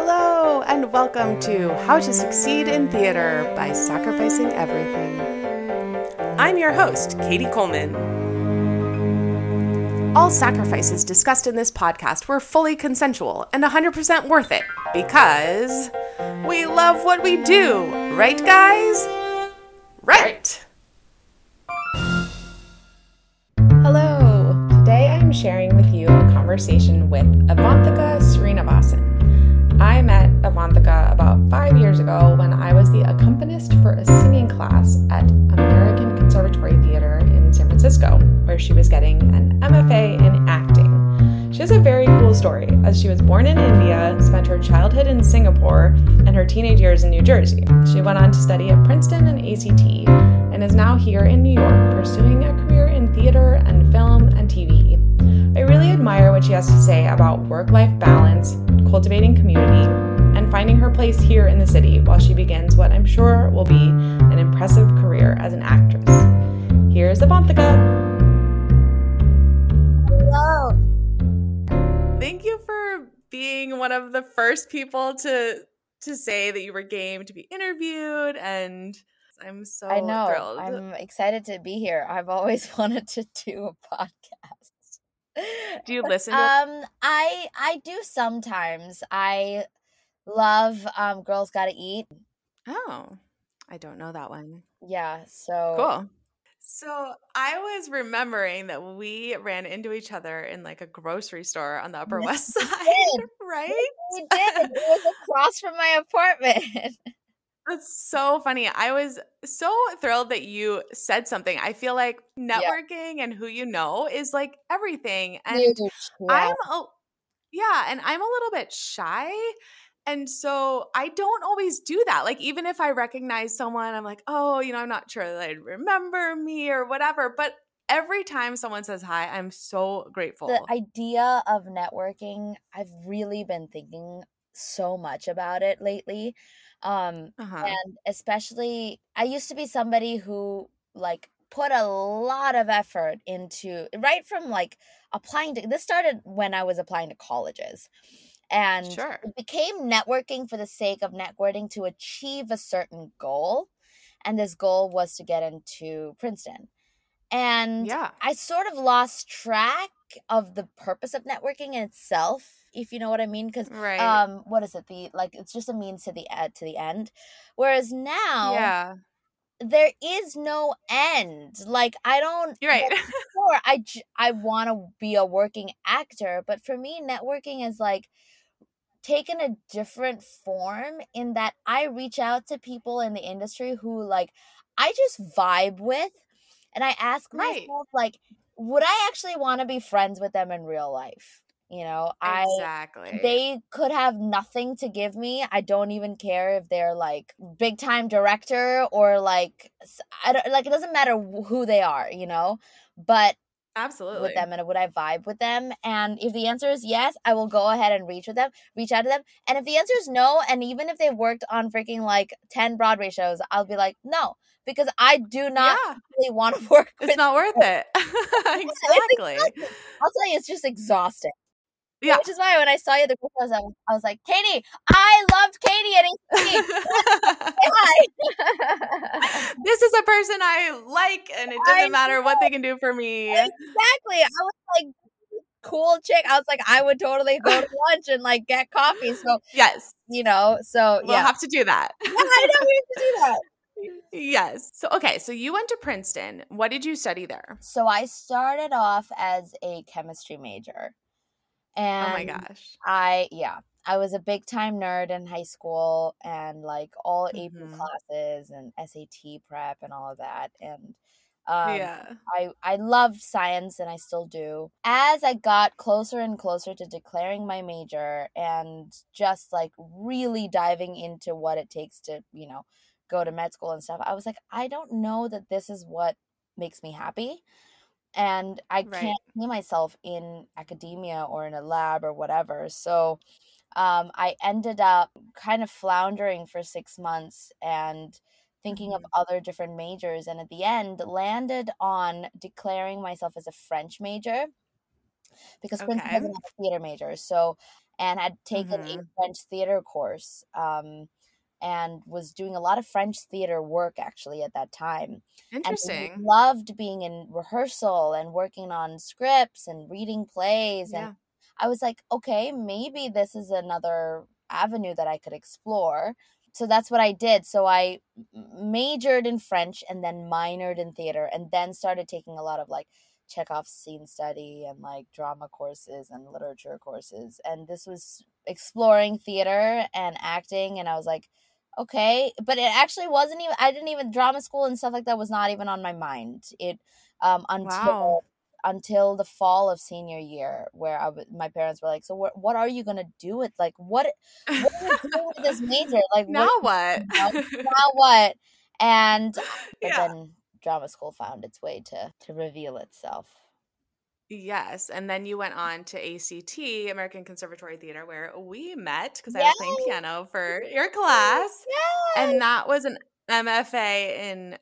Hello, and welcome to How to Succeed in Theater by Sacrificing Everything. I'm your host, Katie Coleman. All sacrifices discussed in this podcast were fully consensual and 100% worth it because we love what we do, right, guys? Right! Hello! Today I'm sharing with you a conversation with Avanthika Srinivasan. At American Conservatory Theater in San Francisco, where she was getting an MFA in acting. She has a very cool story, as she was born in India, spent her childhood in Singapore, and her teenage years in New Jersey. She went on to study at Princeton and ACT, and is now here in New York pursuing a career in theater and film and TV. I really admire what she has to say about work life balance, cultivating community, and finding her place here in the city while she begins what I'm sure will be impressive career as an actress. Here's Avanthika. Hello. Thank you for being one of the first people to to say that you were game to be interviewed and I'm so I know. thrilled. I'm excited to be here. I've always wanted to do a podcast. Do you listen to Um I I do sometimes. I love um Girls Gotta Eat. Oh, I don't know that one. Yeah, so Cool. So I was remembering that we ran into each other in like a grocery store on the Upper Yes, West Side, did. right? We did. It was across from my apartment. That's so funny. I was so thrilled that you said something. I feel like yeah. networking and who you know is like everything. And Yeah. I'm a, yeah, and I'm a little bit shy. And so I don't always do that. Like, even if I recognize someone, I'm like, oh, you know, I'm not sure that they'd remember me or whatever. But every time someone says hi, I'm so grateful. The idea of networking, I've really been thinking so much about it lately. Um Uh huh. and especially i used to be somebody who like put a lot of effort into right from like applying to this started when i was applying to colleges and Sure. it became networking for the sake of networking to achieve a certain goal and this goal was to get into princeton and Yeah. i sort of lost track of the purpose of networking in itself if you know what i mean because Right. um what is it the like it's just a means to the end to the end whereas now Yeah. there is no end like i don't You're right. like I I want to be a working actor but for me networking is like taken a different form in that i reach out to people in the industry who like i just vibe with and i ask right. myself like would i actually want to be friends with them in real life you know i Exactly. they could have nothing to give me. I don't even care if they're like big time director or like I don't like it doesn't matter who they are, you know. But with them and would I vibe with them? And if the answer is yes, I will go ahead and reach with them, reach out to them. And if the answer is no, and even if they worked on freaking like 10 Broadway shows, I'll be like, no, because I do not Yeah. really want to work with It's not worth it. Exactly. I'll tell you, it's just exhausting. Yeah. Which is why when I saw you at the group, I was, like- I was like, Katie, I loved Katie at ACT. Hi. This is a person I like, and it doesn't matter what they can do for me. Exactly. I was like, cool chick. I was like, I would totally go to lunch and like get coffee. So, Yes, you know, so we'll yeah. have to do that. Yeah, I know we have to do that. yes. So, okay, so you went to Princeton. What did you study there? So I started off as a chemistry major. And Oh my gosh. I, yeah, I was a big time nerd in high school and like all AP hmm classes and SAT prep and all of that. And um, Yeah. I, I loved science and I still do. As I got closer and closer to declaring my major and just like really diving into what it takes to, you know, go to med school and stuff, I was like, I don't know that this is what makes me happy. And I Right. can't see myself in academia or in a lab or whatever. So um, I ended up kind of floundering for six months and thinking of hmm other different majors and at the end landed on declaring myself as a french major because princeton Okay. doesn't have a theater major so and had taken Mhm. a French theater course um, and was doing a lot of French theater work actually at that time. And Interesting. loved being in rehearsal and working on scripts and reading plays. And Yeah. I was like, okay, maybe this is another avenue that I could explore. So that's what I did. So I majored in French and then minored in theater and then started taking a lot of like Chekhov's scene study and like drama courses and literature courses. And this was exploring theater and acting. And I was like, okay. But it actually wasn't even, I didn't even, drama school and stuff like that was not even on my mind. It, um, until Wow. Until the fall of senior year where I w- my parents were like so what what are you going to do with like what what are you doing with this major like now what what? now what and Yeah. then drama school found its way to to reveal itself Yes, and then you went on to ACT, American Conservatory Theater, where we met because I was playing piano for your class, Yay! and that was an MFA in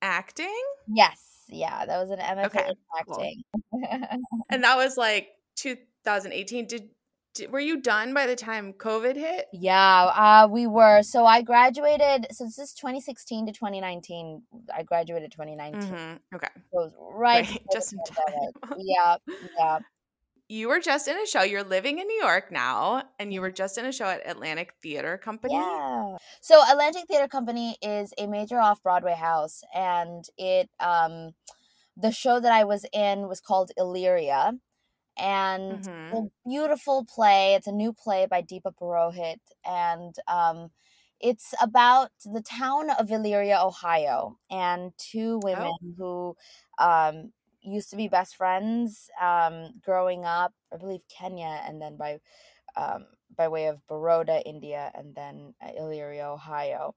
acting, yes yeah that was an mfa Okay, in cool. acting and that was like 2018. Did, were you done by the time COVID hit? yeah uh we were so i graduated so this is 2016 to 2019 i graduated 2019 hmm Okay, So it was right Right, just in time. yeah yeah you were just in a show. You're living in New York now, and you were just in a show at Atlantic Theater Company. Yeah. So Atlantic Theater Company is a major off Broadway house, and it um, the show that I was in was called Illyria, and Mhm. a beautiful play. It's a new play by Deepa Purohit, and um, it's about the town of Illyria, Ohio, and two women who um, used to be best friends um, growing up. I believe Kenya, and then by um, by way of Baroda, India, and then uh, Illyria, Ohio,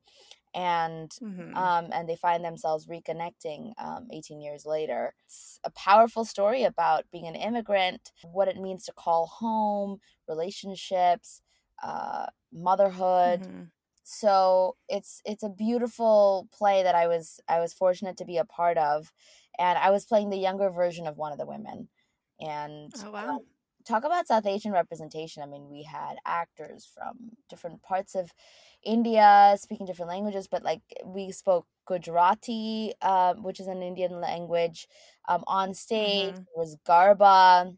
and Mhm. um, and they find themselves reconnecting um, 18 years later. It's a powerful story about being an immigrant, what it means to call home, relationships, uh, motherhood. Mhm. So it's it's a beautiful play that I was I was fortunate to be a part of, and I was playing the younger version of one of the women, and Oh wow. talk about South Asian representation. I mean, we had actors from different parts of India speaking different languages, but like we spoke Gujarati, um, which is an Indian language, um, on stage. Mhm. There was Garba,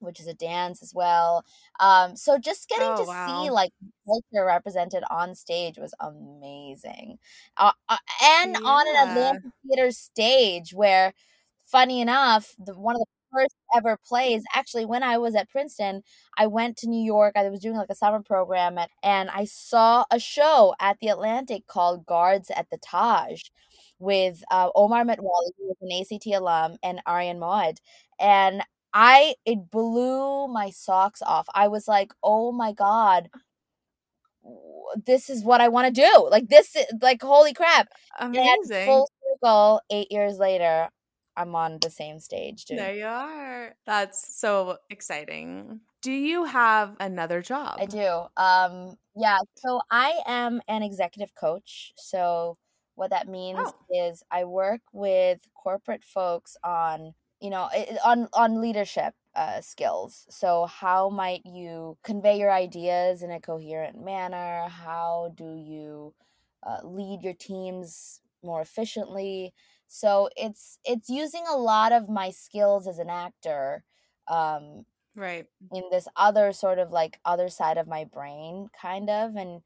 which is a dance as well. Um, so just getting Oh, to wow. see like culture represented on stage was amazing, uh, uh, and on an Atlantic Theater stage where, funny enough, the one of the first ever plays actually when I was at Princeton, I went to New York. I was doing like a summer program at, and I saw a show at the Atlantic called Guards at the Taj with uh, Omar Metwally, who was an ACT alum, and Arian Moayed. And I it blew my socks off. I was like, "Oh my god, this is what I want to do!" Like this, is, like holy crap! Amazing. full circle, eight years later, I'm on the same stage doing. There you are. That's so exciting. Do you have another job? I do. Um, yeah. So I am an executive coach. So what that means Oh. is I work with corporate folks on, you know, on on leadership uh, skills. So how might you convey your ideas in a coherent manner? How do you uh, lead your teams more efficiently? So it's it's using a lot of my skills as an actor. Um, Right. in this other sort of like other side of my brain kind of and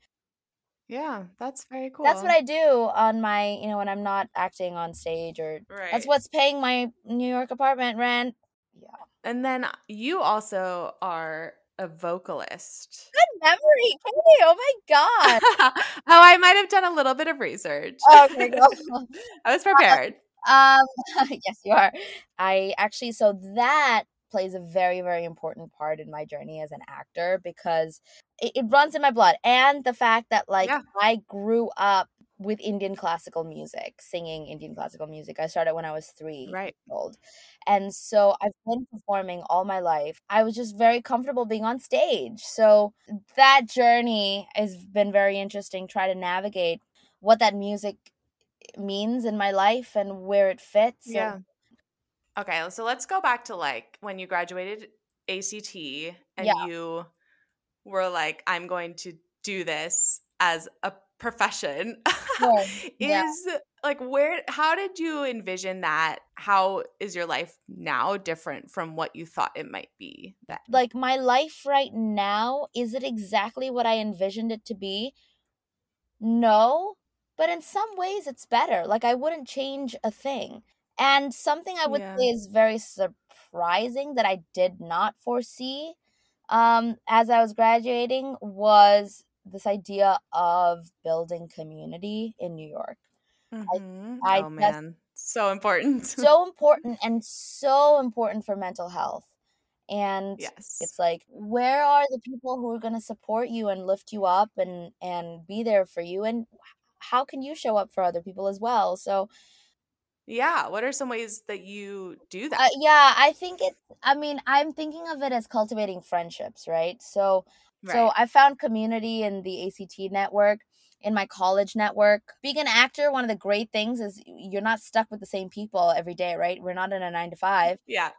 Yeah, that's very cool. that's what i do on my you know when i'm not acting on stage or Right. that's what's paying my new york apartment rent yeah And then you also are a vocalist. Memory Katie, oh my god oh, I might have done a little bit of research. okay go. I was prepared. um yes you are i actually so that plays a very very important part in my journey as an actor because it, it runs in my blood and the fact that like Yeah. i grew up with indian classical music singing indian classical music i started when i was three Right. years old and so i've been performing all my life i was just very comfortable being on stage so that journey has been very interesting try to navigate what that music means in my life and where it fits and- Yeah. Okay, so let's go back to like when you graduated ACT and Yeah. you were like, I'm going to do this as a profession Yeah, is like where how did you envision that? How is your life now different from what you thought it might be then? Like my life right now is it exactly what i envisioned it to be? No but in some ways it's better like i wouldn't change a thing. And something i would Yeah. say is very surprising that i did not foresee um as i was graduating was this idea of building community in new york. Mhm. I oh man. So important. So important and so important for mental health. And yes. it's like where are the people who are going to support you and lift you up and and be there for you? And how can you show up for other people as well? So yeah what are some ways that you do that? uh, yeah i think it i mean i'm thinking of it as cultivating friendships right? So so i found community in the act network in my college network being an actor one of the great things is you're not stuck with the same people every day right we're not in a nine to five yeah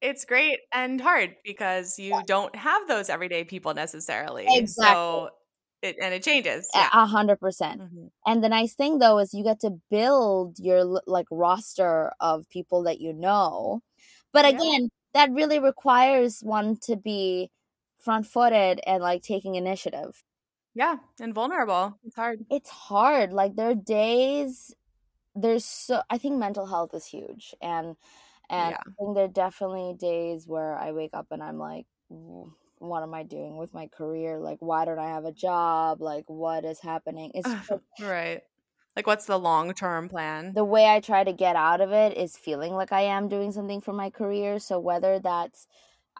it's great and hard because you don't have those everyday people necessarily Exactly. so it and it changes a hundred percent Mhm. And the nice thing though is you get to build your like roster of people that you know. But Yeah. again, that really requires one to be front-footed and like taking initiative. yeah and vulnerable it's hard It's hard. Like there are days there's so I think mental health is huge and and Yeah. I think there are definitely days where I wake up and I'm like what am I doing with my career? Like why don't I have a job? Like what is happening? It's right like what's the long term plan the way I try to get out of it is feeling like I am doing something for my career. So whether that's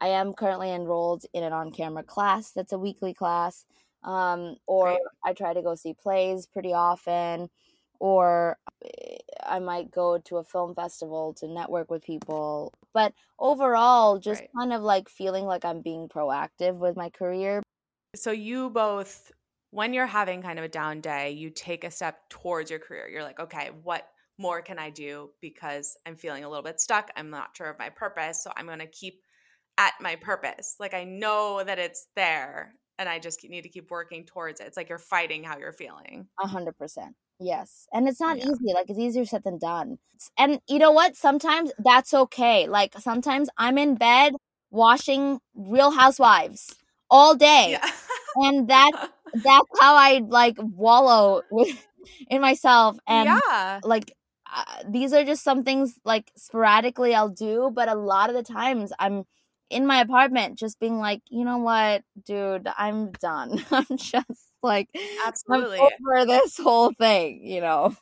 I am currently enrolled in an on-camera class that's a weekly class, um, or Great. I try to go see plays pretty often, or eh, I might go to a film festival to network with people. But overall, just Right. kind of like feeling like I'm being proactive with my career. so you both when you're having kind of a down day you take a step towards your career you're like okay what more can i do because i'm feeling a little bit stuck i'm not sure of my purpose so i'm going to keep at my purpose like i know that it's there and i just need to keep working towards it it's like you're fighting how you're feeling A hundred percent. Yes. And it's not Yeah. easy. Like it's easier said than done. And you know what? Sometimes that's okay. Like sometimes I'm in bed watching Real Housewives all day. yeah And that that's how I like wallow with in myself and yeah like uh, these are just some things like sporadically I'll do, but a lot of the times I'm in my apartment just being like, you know what, dude, I'm done. I'm just like absolutely I'm over this whole thing, you know.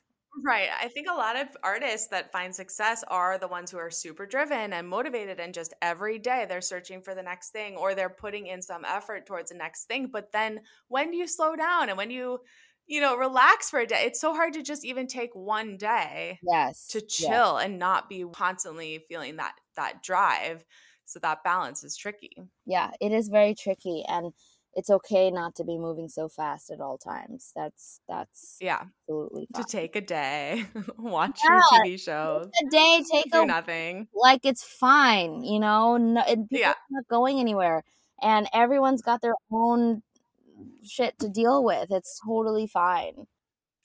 Right. I think a lot of artists that find success are the ones who are super driven and motivated and just every day they're searching for the next thing or they're putting in some effort towards the next thing. But then when do you slow down and when you, you know, relax for a day, it's so hard to just even take one day Yes. to yes. chill and not be constantly feeling that that drive. So that balance is tricky. Yeah, it is very tricky and it's okay not to be moving so fast at all times. That's that's Yeah. absolutely To take a day, watch Yeah, your TV shows, a day, take do a nothing. like it's fine, you know. No, and people Yeah. are not going anywhere, and everyone's got their own shit to deal with. It's totally fine.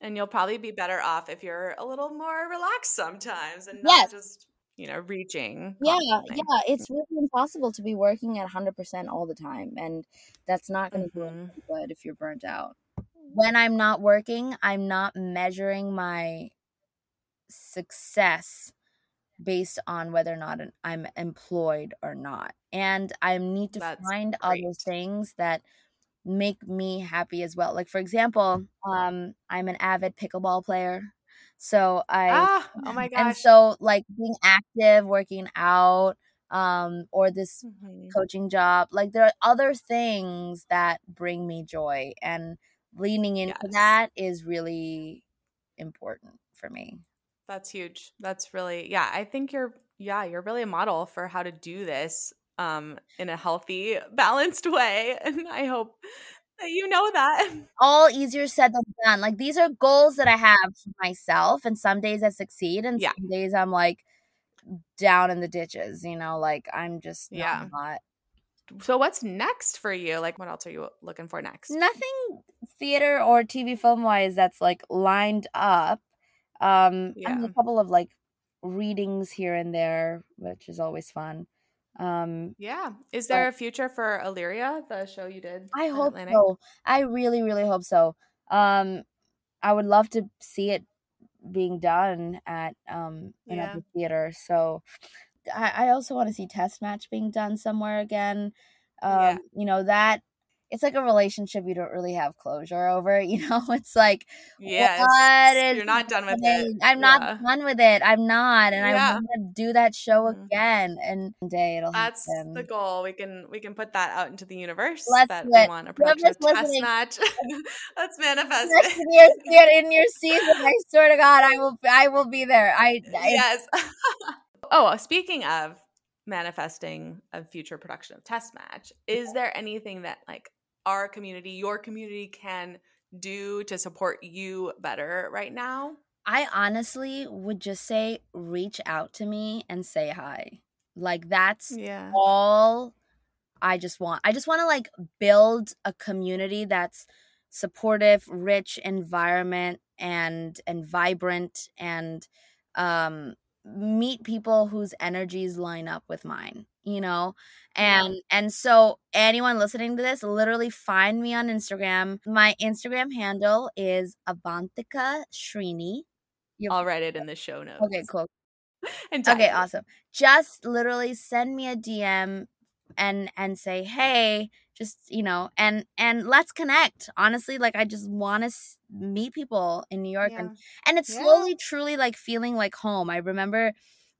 And you'll probably be better off if you're a little more relaxed sometimes and Yes. not just, you know, reaching. Yeah, yeah. It's really impossible to be working at hundred percent all the time, and that's not going to do Mhm. anything good if you're burnt out. When I'm not working, I'm not measuring my success based on whether or not I'm employed or not. And I need to That's find other things that make me happy as well. Like for example, um I'm an avid pickleball player. So I Ah, oh my gosh. and so like being active, working out, um or this Mhm. coaching job, like there are other things that bring me joy and leaning into Yes. that is really important for me. That's huge. That's really, yeah, I think you're, yeah, you're really a model for how to do this um, in a healthy, balanced way. And I hope that you know that. all easier said than done. Like these are goals that I have for myself, and some days I succeed, and Yeah. some days I'm like down in the ditches. You know, like I'm just Yeah. not So what's next for you? Like what else are you looking for next? Nothing theater or TV film wise that's like lined up. Um yeah. I a couple of like readings here and there, which is always fun. Um Yeah. Is there a future for Illyria, the show you did? I hope Atlantic? so. I really, really hope so. Um I would love to see it being done at um another yeah. theater. So I, I also want to see test match being done somewhere again. Um, yeah. you know, that it's like a relationship you don't really have closure over. You know, it's like, yeah, you're not done with it. I'm yeah. not done with it. I'm not, and yeah. I want to do that show mm-hmm. again. And one day it'll. That's happen. the goal. We can we can put that out into the universe. Let's that we want a production of test match. Let's manifest it. In your, in your season, I swear to God, I will. I will be there. I, I yes. oh, speaking of manifesting a future production of test match is there anything that like our community, your community can do to support you better right now? I honestly would just say reach out to me and say hi. Like that's yeah. all I just want. I just want to like build a community that's supportive, rich environment and and vibrant and um meet people whose energies line up with mine you know? And yeah. and so anyone listening to this literally find me on instagram. My instagram handle is avanthika srini. You're- i'll write it in the show notes. okay cool. Okay awesome. Just literally send me a dm and and say hey just you know and and let's connect honestly like i just want to s- meet people in new york yeah. and and it's yeah. slowly truly like feeling like home i remember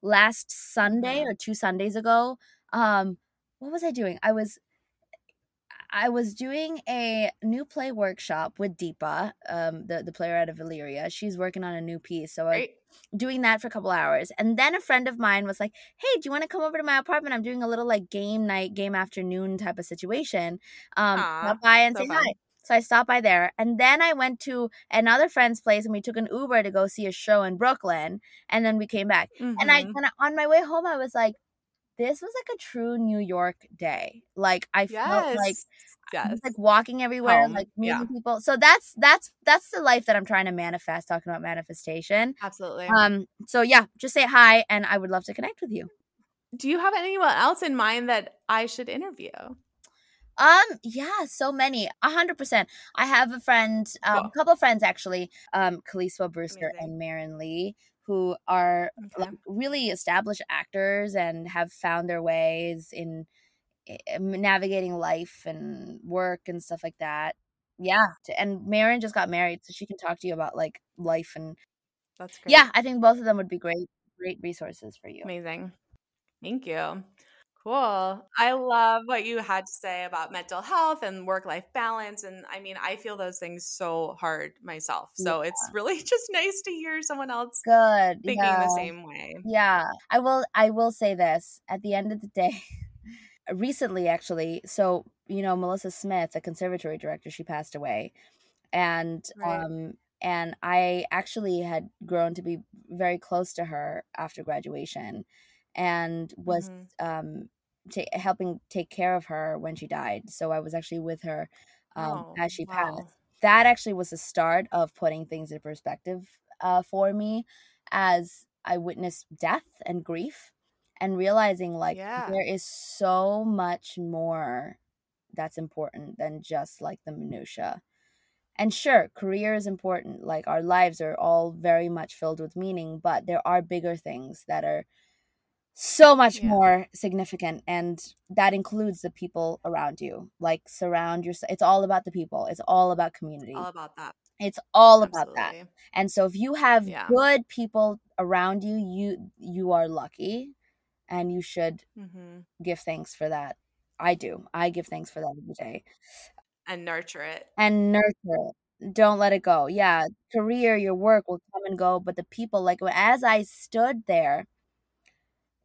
last sunday or two sundays ago um what was i doing i was I was doing a new play workshop with Deepa, um, the the player out of Illyria. She's working on a new piece, so I doing that for a couple hours. And then a friend of mine was like, "Hey, do you want to come over to my apartment? I'm doing a little like game night, game afternoon type of situation. Um, Aww, stop by and so say fun. hi." So I stopped by there, and then I went to another friend's place, and we took an Uber to go see a show in Brooklyn, and then we came back. Mm-hmm. And I, mm-hmm. on my way home, I was like, this was like a true New York day. Like I yes. felt like yes. like walking everywhere, Home. like meeting yeah. people. So that's that's that's the life that I'm trying to manifest. Talking about manifestation, absolutely. Um. So yeah, just say hi, and I would love to connect with you. Do you have anyone else in mind that I should interview? Um, yeah, so many. A hundred percent. I have a friend, um, a couple of friends actually, um, Kaliswa Brewster Amazing. and Marin Lee, who are okay. like, really established actors and have found their ways in eh, navigating life and work and stuff like that. Yeah, and Marin just got married, so she can talk to you about like life and. That's great. Yeah, I think both of them would be great, great resources for you. Amazing. Thank you. Cool. I love what you had to say about mental health and work life balance. And I mean, I feel those things so hard myself. So yeah. it's really just nice to hear someone else good thinking yeah. the same way. Yeah. I will I will say this at the end of the day. recently actually, so you know, Melissa Smith, the conservatory director, she passed away. And right. um and I actually had grown to be very close to her after graduation and was mm-hmm. um, helping take care of her when she died. So I was actually with her um, oh, as she wow. passed. That actually was the start of putting things in perspective uh, for me as I witnessed death and grief and realizing like yeah. there is so much more that's important than just like the minutia. And sure, career is important. Like our lives are all very much filled with meaning, but there are bigger things that are so much yeah. more significant and that includes the people around you. Like surround yourself it's all about the people. It's all about community. all about that. It's all Absolutely. about that. And so if you have yeah. good people around you you you are lucky and you should mm-hmm. give thanks for that. I do. I give thanks for that every day. And nurture it. And nurture it. Don't let it go. Yeah career your work will come and go but the people like as i stood there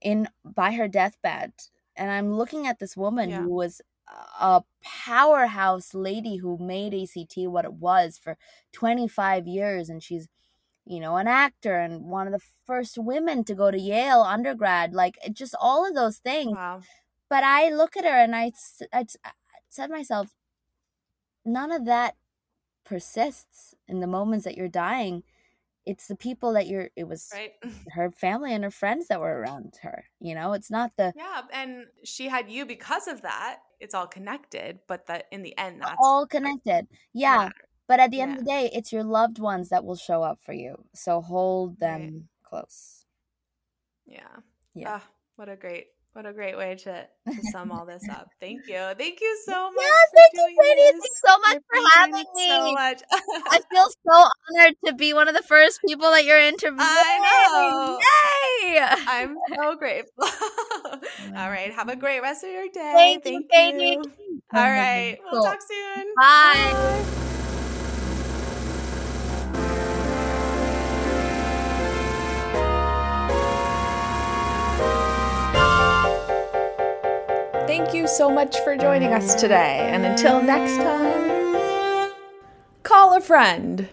in by her deathbed and i'm looking at this woman yeah. who was a powerhouse lady who made ACT what it was for 25 years and she's you know an actor and one of the first women to go to Yale undergrad like just all of those things wow. but I look at her and I, I, I said to myself, none of that persists in the moments that you're dying. It's the people that you're, it was right. her family and her friends that were around her. You know, it's not the. Yeah. And she had you because of that. It's all connected, but that in the end, that's all connected. Yeah. matters. But at the end Yeah. of the day, it's your loved ones that will show up for you. So hold them Right. close. Yeah. Yeah. Ah, what a great, what a great way to, to sum all this up. Thank you. Thank you so much. Yeah, thank you, this. Thanks so much for having it So much. I feel so honored to be one of the first people that you're interviewing. I know. Yay! I'm so grateful. All right. Have a great rest of your day. Thank you, Katie. you. All right. We'll Cool. talk soon. Bye. Thank you so much for joining us today. And until next time, call a friend.